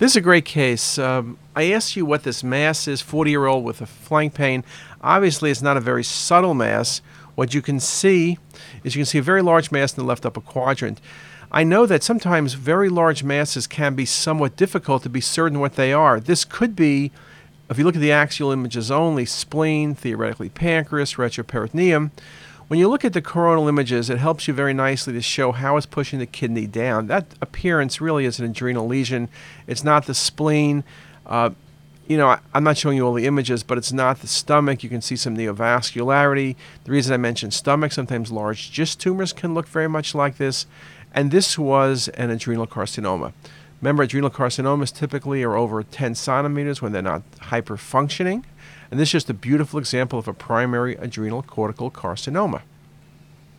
This is a great case. Um, I asked you what this mass is 40 year old with a flank pain. Obviously, it's not a very subtle mass. What you can see is you can see a very large mass in the left upper quadrant. I know that sometimes very large masses can be somewhat difficult to be certain what they are. This could be, if you look at the axial images only, spleen, theoretically pancreas, retroperitoneum. When you look at the coronal images, it helps you very nicely to show how it's pushing the kidney down. That appearance really is an adrenal lesion. It's not the spleen. Uh, you know, I, am not showing you all the images, but it's not the stomach. You can see some neovascularity. The reason I mentioned stomach, sometimes large GIST tumors can look very much like this. And this was an adrenal carcinoma. Remember, adrenal carcinomas typically are over 10 centimeters when they're not hyperfunctioning. And this is just a beautiful example of a primary adrenal cortical carcinoma.